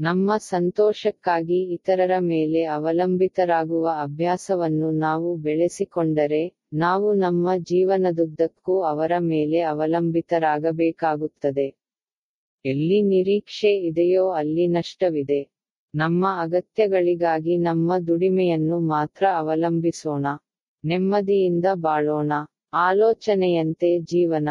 ನಮ್ಮ ಸಂತೋಷಕ್ಕಾಗಿ ಇತರರ ಮೇಲೆ ಅವಲಂಬಿತರಾಗುವ ಅಭ್ಯಾಸವನ್ನು ನಾವು ಬೆಳೆಸಿಕೊಂಡರೆ, ನಾವು ನಮ್ಮ ಜೀವನದುದ್ದಕ್ಕೂ ಅವರ ಮೇಲೆ ಅವಲಂಬಿತರಾಗಬೇಕಾಗುತ್ತದೆ. ಎಲ್ಲಿ ನಿರೀಕ್ಷೆ ಇದೆಯೋ ಅಲ್ಲಿ ನಷ್ಟವಿದೆ. ನಮ್ಮ ಅಗತ್ಯಗಳಿಗಾಗಿ ನಮ್ಮ ದುಡಿಮೆಯನ್ನು ಮಾತ್ರ ಅವಲಂಬಿಸೋಣ. ನೆಮ್ಮದಿಯಿಂದ ಬಾಳೋಣ. ಆಲೋಚನೆಯಂತೆ ಜೀವನ.